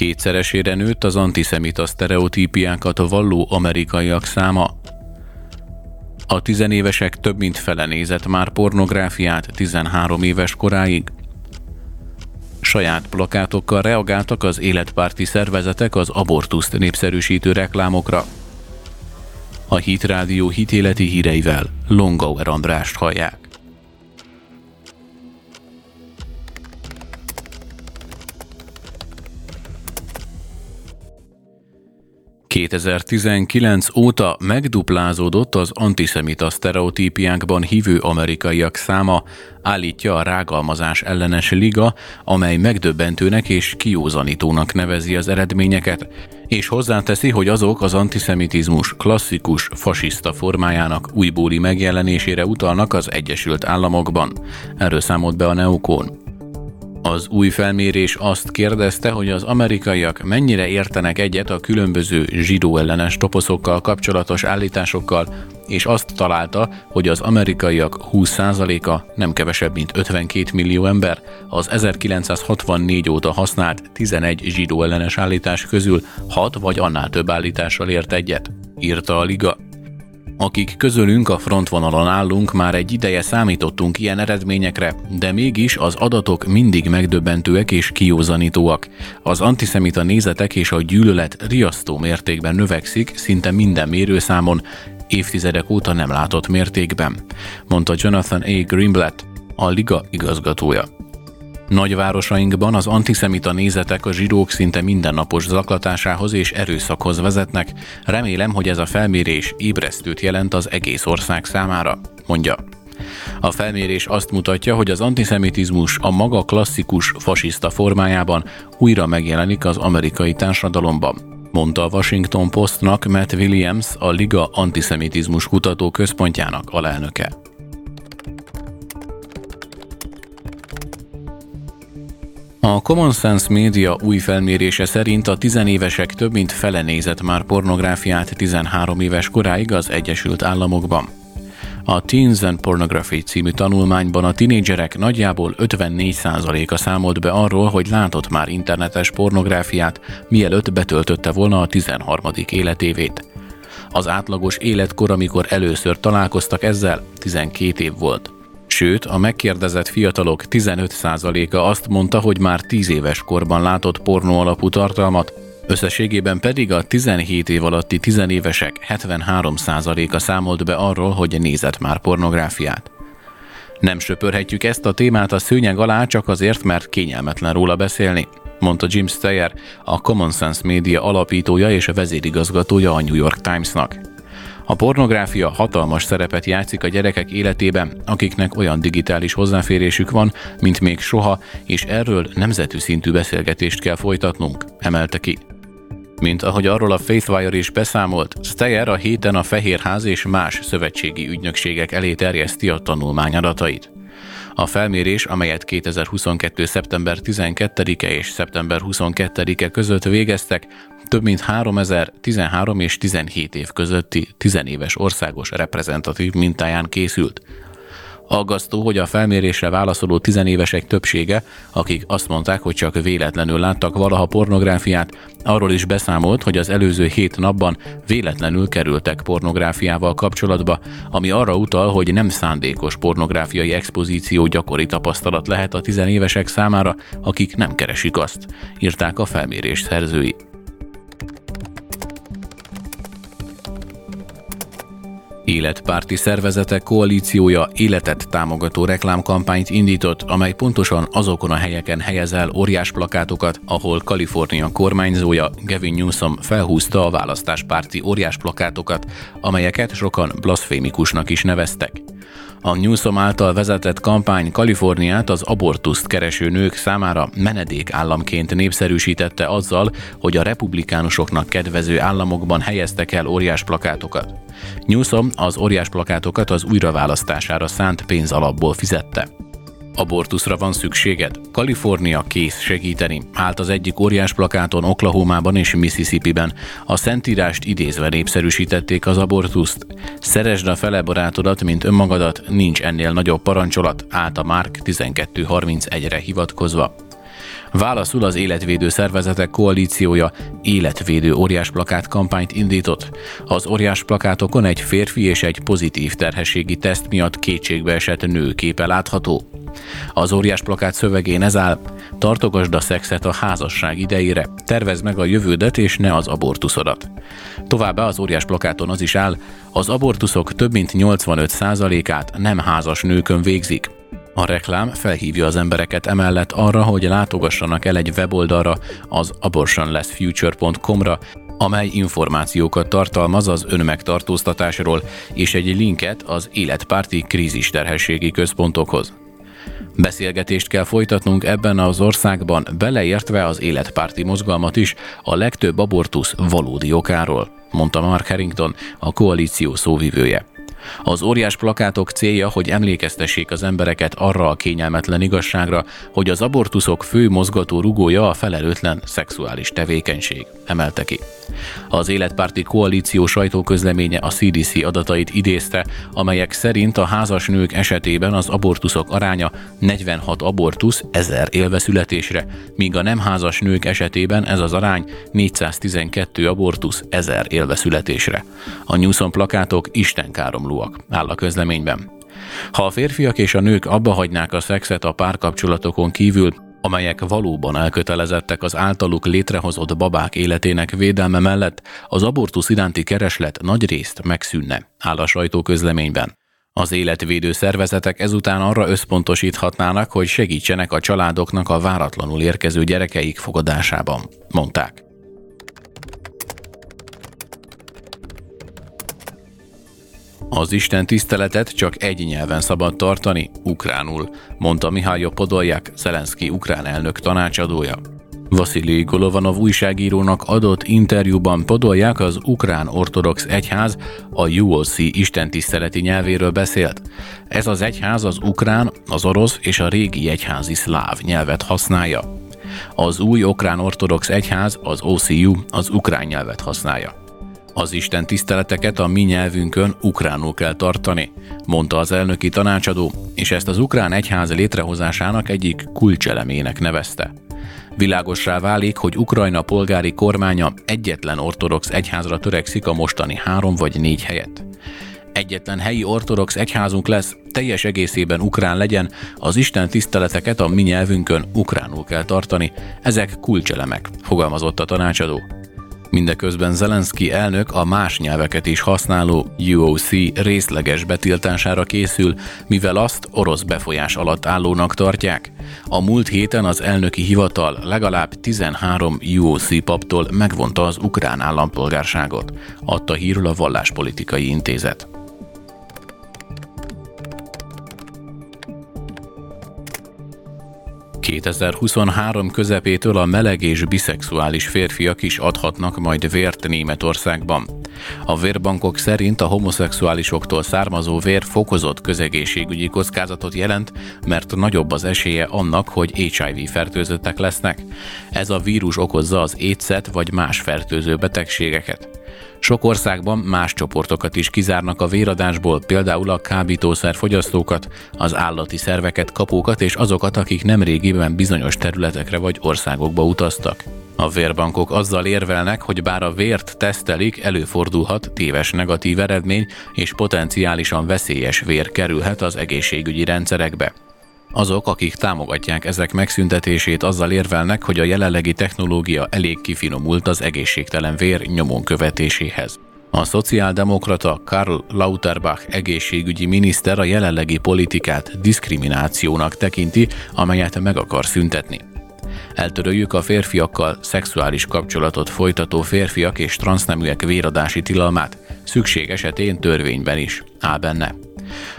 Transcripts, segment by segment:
Kétszeresére nőtt az antiszemita sztereotípiákat valló amerikaiak száma. A tizenévesek több mint fele nézett már pornográfiát 13 éves koráig. Saját plakátokkal reagáltak az életpárti szervezetek az abortuszt népszerűsítő reklámokra. A Hit Rádió hitéleti híreivel Longauer Andrást hallják. 2019 óta megduplázódott az antiszemita sztereotípiákban hívő amerikaiak száma, állítja a rágalmazás ellenes liga, amely megdöbbentőnek és kiózanítónak nevezi az eredményeket, és hozzáteszi, hogy azok az antiszemitizmus klasszikus fasiszta formájának újbóli megjelenésére utalnak az Egyesült Államokban. Erről számolt be a Neokon. Az új felmérés azt kérdezte, hogy az amerikaiak mennyire értenek egyet a különböző zsidó ellenes toposzokkal kapcsolatos állításokkal, és azt találta, hogy az amerikaiak 20%-a, nem kevesebb, mint 52 millió ember, az 1964 óta használt 11 zsidó ellenes állítás közül 6 vagy annál több állítással ért egyet, írta a liga. Akik közülünk a frontvonalon állunk, már egy ideje számítottunk ilyen eredményekre, de mégis az adatok mindig megdöbbentőek és kiózanítóak. Az antiszemita nézetek és a gyűlölet riasztó mértékben növekszik szinte minden mérőszámon, évtizedek óta nem látott mértékben, mondta Jonathan A. Greenblatt, a liga igazgatója. Nagyvárosainkban az antiszemita nézetek a zsidók szinte mindennapos zaklatásához és erőszakhoz vezetnek. Remélem, hogy ez a felmérés ébresztőt jelent az egész ország számára, mondja. A felmérés azt mutatja, hogy az antiszemitizmus a maga klasszikus fasiszta formájában újra megjelenik az amerikai társadalomban mondta a Washington Postnak Matt Williams, a Liga Antiszemitizmus Kutató Központjának alelnöke. A Common Sense Media új felmérése szerint a tizenévesek több mint fele nézett már pornográfiát 13 éves koráig az Egyesült Államokban. A Teens and Pornography című tanulmányban a tinédzserek nagyjából 54%-a számolt be arról, hogy látott már internetes pornográfiát, mielőtt betöltötte volna a 13. életévét. Az átlagos életkor, amikor először találkoztak ezzel, 12 év volt. Sőt, a megkérdezett fiatalok 15%-a azt mondta, hogy már 10 éves korban látott pornó alapú tartalmat, összességében pedig a 17 év alatti tizenévesek 73%-a számolt be arról, hogy nézett már pornográfiát. Nem söpörhetjük ezt a témát a szőnyeg alá csak azért, mert kényelmetlen róla beszélni, mondta Jim Steyer, a Common Sense Media alapítója és a vezérigazgatója a New York Timesnak. A pornográfia hatalmas szerepet játszik a gyerekek életében, akiknek olyan digitális hozzáférésük van, mint még soha, és erről nemzetű szintű beszélgetést kell folytatnunk, emelte ki. Mint ahogy arról a Faithwire is beszámolt, Steyer a héten a Fehérház és más szövetségi ügynökségek elé terjeszti a tanulmány adatait. A felmérés, amelyet 2022. szeptember 12-e és szeptember 22-e között végeztek, több mint 3000 13 és 17 év közötti tizenéves országos reprezentatív mintáján készült. Aggasztó, hogy a felmérésre válaszoló tizenévesek többsége, akik azt mondták, hogy csak véletlenül láttak valaha pornográfiát, arról is beszámolt, hogy az előző hét napban véletlenül kerültek pornográfiával kapcsolatba, ami arra utal, hogy nem szándékos pornográfiai expozíció gyakori tapasztalat lehet a tizenévesek számára, akik nem keresik azt, írták a felmérés szerzői. Életpárti szervezetek koalíciója életet támogató reklámkampányt indított, amely pontosan azokon a helyeken helyez el óriás plakátokat, ahol Kalifornia kormányzója Gavin Newsom felhúzta a választáspárti óriás plakátokat, amelyeket sokan blaszfémikusnak is neveztek. A Newsom által vezetett kampány Kaliforniát az abortuszt kereső nők számára menedék államként népszerűsítette azzal, hogy a republikánusoknak kedvező államokban helyeztek el óriás plakátokat. Newsom az óriás plakátokat az újraválasztására szánt pénzalapból fizette. Abortuszra van szükséged? Kalifornia kész segíteni, állt az egyik óriás plakáton Oklahomában és Mississippi-ben. A szentírást idézve népszerűsítették az abortuszt. Szeresd a fele barátodat, mint önmagadat, nincs ennél nagyobb parancsolat, állt a Mark 1231-re hivatkozva. Válaszul az életvédő szervezetek koalíciója életvédő óriás plakát kampányt indított. Az óriás plakátokon egy férfi és egy pozitív terhességi teszt miatt kétségbe esett nő képe látható. Az óriás plakát szövegén ez áll, tartogasd a szexet a házasság idejére, tervezd meg a jövődet és ne az abortuszodat. Továbbá az óriás plakáton az is áll, az abortuszok több mint 85%-át nem házas nőkön végzik. A reklám felhívja az embereket emellett arra, hogy látogassanak el egy weboldalra, az abortionlessfuture.com-ra, amely információkat tartalmaz az önmegtartóztatásról, és egy linket az életpárti krízisterhességi központokhoz. Beszélgetést kell folytatnunk ebben az országban, beleértve az életpárti mozgalmat is, a legtöbb abortusz valódi okáról, mondta Mark Harrington, a koalíció szóvivője. Az óriás plakátok célja, hogy emlékeztessék az embereket arra a kényelmetlen igazságra, hogy az abortuszok fő mozgató rugója a felelőtlen szexuális tevékenység, emelte ki. Az életpárti koalíció sajtóközleménye a CDC adatait idézte, amelyek szerint a házas nők esetében az abortuszok aránya 46 abortusz 1000 élveszületésre, míg a nem házas nők esetében ez az arány 412 abortusz 1000 élveszületésre. A Newsom plakátok istenkáromlóak, áll a közleményben. Ha a férfiak és a nők abba hagynák a szexet a párkapcsolatokon kívül, amelyek valóban elkötelezettek az általuk létrehozott babák életének védelme mellett, az abortusz iránti kereslet nagy részt megszűnne, áll a sajtóközleményben. Az életvédő szervezetek ezután arra összpontosíthatnának, hogy segítsenek a családoknak a váratlanul érkező gyerekeik fogadásában, mondták. Az Isten tiszteletet csak egy nyelven szabad tartani, ukránul, mondta Mihály Podolják, Szelenszky ukrán elnök tanácsadója. Vasili Golovanov újságírónak adott interjúban Podolják az ukrán ortodox egyház a UOC istentiszteleti nyelvéről beszélt. Ez az egyház az ukrán, az orosz és a régi egyházi szláv nyelvet használja. Az új ukrán ortodox egyház, az OCU, az ukrán nyelvet használja. Az Isten tiszteleteket a mi nyelvünkön ukránul kell tartani, mondta az elnöki tanácsadó, és ezt az ukrán egyház létrehozásának egyik kulcselemének nevezte. Világossá válik, hogy Ukrajna polgári kormánya egyetlen ortodox egyházra törekszik a mostani három vagy négy helyet. Egyetlen helyi ortodox egyházunk lesz, teljes egészében ukrán legyen, az Isten tiszteleteket a mi nyelvünkön ukránul kell tartani, ezek kulcselemek, fogalmazott a tanácsadó. Mindeközben Zelenszky elnök a más nyelveket is használó UOC részleges betiltására készül, mivel azt orosz befolyás alatt állónak tartják. A múlt héten az elnöki hivatal legalább 13 UOC paptól megvonta az ukrán állampolgárságot, adta hírül a Valláspolitikai Intézet. 2023 közepétől a meleg és biszexuális férfiak is adhatnak majd vért Németországban. A vérbankok szerint a homoszexuálisoktól származó vér fokozott közegészségügyi kockázatot jelent, mert nagyobb az esélye annak, hogy HIV fertőzöttek lesznek. Ez a vírus okozza az étszet vagy más fertőző betegségeket. Sok országban más csoportokat is kizárnak a véradásból, például a kábítószer fogyasztókat, az állati szerveket, kapókat és azokat, akik nem régiben bizonyos területekre vagy országokba utaztak. A vérbankok azzal érvelnek, hogy bár a vért tesztelik, előfordulhat téves negatív eredmény, és potenciálisan veszélyes vér kerülhet az egészségügyi rendszerekbe. Azok, akik támogatják ezek megszüntetését, azzal érvelnek, hogy a jelenlegi technológia elég kifinomult az egészségtelen vér nyomon követéséhez. A szociáldemokrata Karl Lauterbach egészségügyi miniszter a jelenlegi politikát diszkriminációnak tekinti, amelyet meg akar szüntetni. Eltöröljük a férfiakkal szexuális kapcsolatot folytató férfiak és transzneműek véradási tilalmát, szükség esetén törvényben is, áll benne.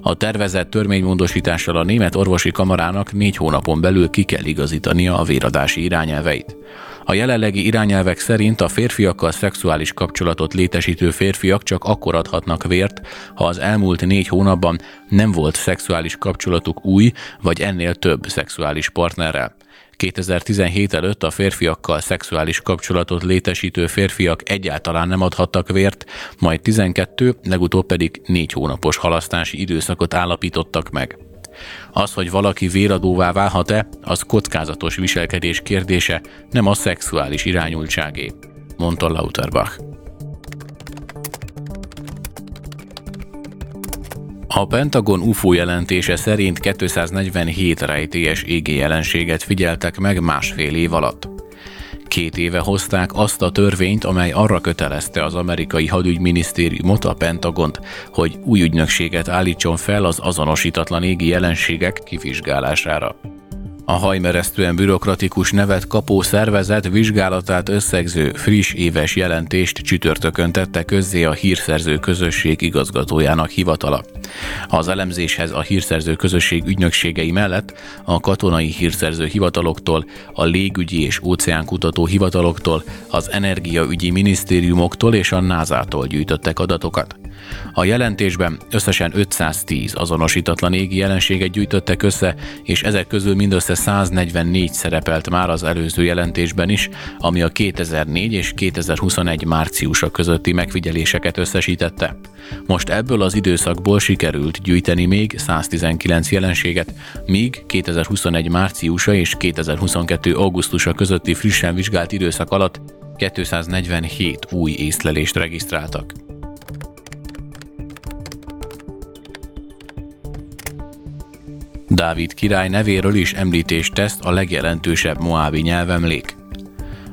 A tervezett törvénymódosítással a német orvosi kamarának négy hónapon belül ki kell igazítania a véradási irányelveit. A jelenlegi irányelvek szerint a férfiakkal szexuális kapcsolatot létesítő férfiak csak akkor adhatnak vért, ha az elmúlt négy hónapban nem volt szexuális kapcsolatuk új vagy ennél több szexuális partnerrel. 2017 előtt a férfiakkal szexuális kapcsolatot létesítő férfiak egyáltalán nem adhattak vért, majd 12, legutóbb pedig 4 hónapos halasztási időszakot állapítottak meg. Az, hogy valaki véradóvá válhat-e, az kockázatos viselkedés kérdése, nem a szexuális irányultságé, mondta Lauterbach. A Pentagon UFO jelentése szerint 247 rejtélyes égi jelenséget figyeltek meg másfél év alatt. Két éve hozták azt a törvényt, amely arra kötelezte az amerikai hadügyminisztériumot, a Pentagont, hogy új ügynökséget állítson fel az azonosítatlan égi jelenségek kivizsgálására. A hajmeresztően bürokratikus nevet kapó szervezet vizsgálatát összegző friss éves jelentést csütörtökön tette közzé a hírszerző közösség igazgatójának hivatala. Az elemzéshez a hírszerző közösség ügynökségei mellett a katonai hírszerző hivataloktól, a légügyi és óceánkutató hivataloktól, az energiaügyi minisztériumoktól és a NASA-tól gyűjtöttek adatokat. A jelentésben összesen 510 azonosítatlan égi jelenséget gyűjtöttek össze, és ezek közül mindössze 144 szerepelt már az előző jelentésben is, ami a 2004 és 2021 márciusa közötti megfigyeléseket összesítette. Most ebből az időszakból sikerült gyűjteni még 119 jelenséget, míg 2021 márciusa és 2022 augusztusa közötti frissen vizsgált időszak alatt 247 új észlelést regisztráltak. Dávid király nevéről is említést tesz a legjelentősebb moábi nyelvemlék.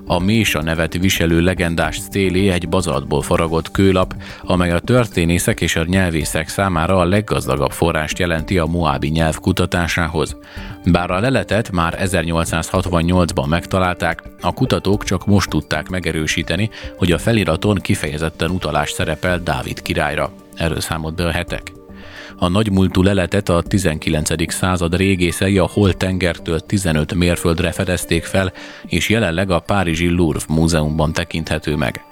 A Mésa nevet viselő legendás stélé egy bazaltból faragott kőlap, amely a történészek és a nyelvészek számára a leggazdagabb forrást jelenti a moábi nyelv kutatásához. Bár a leletet már 1868-ban megtalálták, a kutatók csak most tudták megerősíteni, hogy a feliraton kifejezetten utalás szerepel Dávid királyra. Erről számolt be a hetek. A nagymúltú leletet a 19. század régészei a Hol-tengertől 15 mérföldre fedezték fel, és jelenleg a Párizsi Louvre múzeumban tekinthető meg.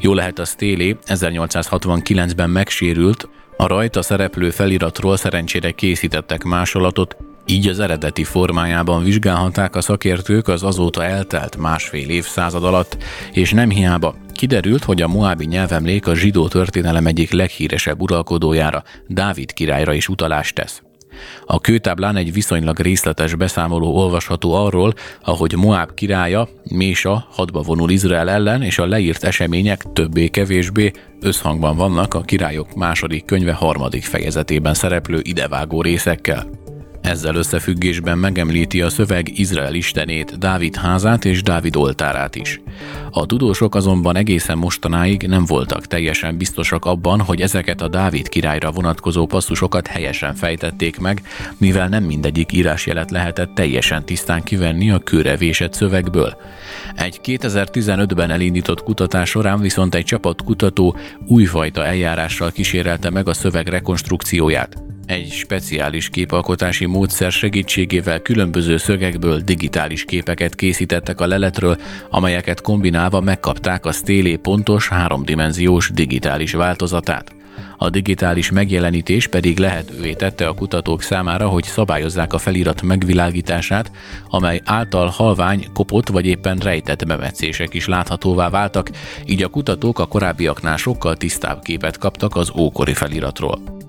Jó lehet a Stélé 1869-ben megsérült, a rajta szereplő feliratról szerencsére készítettek másolatot, így az eredeti formájában vizsgálhatták a szakértők az azóta eltelt másfél évszázad alatt, és nem hiába kiderült, hogy a moábi nyelvemlék a zsidó történelem egyik leghíresebb uralkodójára, Dávid királyra is utalást tesz. A kőtáblán egy viszonylag részletes beszámoló olvasható arról, ahogy Moab királya, Mésa hadba vonul Izrael ellen, és a leírt események többé-kevésbé összhangban vannak a királyok második könyve harmadik fejezetében szereplő idevágó részekkel. Ezzel összefüggésben megemlíti a szöveg Izrael istenét, Dávid házát és Dávid oltárát is. A tudósok azonban egészen mostanáig nem voltak teljesen biztosak abban, hogy ezeket a Dávid királyra vonatkozó passzusokat helyesen fejtették meg, mivel nem mindegyik írásjelet lehetett teljesen tisztán kivenni a kőre szövegből. Egy 2015-ben elindított kutatás során viszont egy csapat kutató újfajta eljárással kísérelte meg a szöveg rekonstrukcióját. Egy speciális képalkotási módszer segítségével különböző szögekből digitális képeket készítettek a leletről, amelyeket kombinálva megkapták a stélé pontos háromdimenziós digitális változatát. A digitális megjelenítés pedig lehetővé tette a kutatók számára, hogy szabályozzák a felirat megvilágítását, amely által halvány, kopott vagy éppen rejtett bemetszések is láthatóvá váltak, így a kutatók a korábbiaknál sokkal tisztább képet kaptak az ókori feliratról.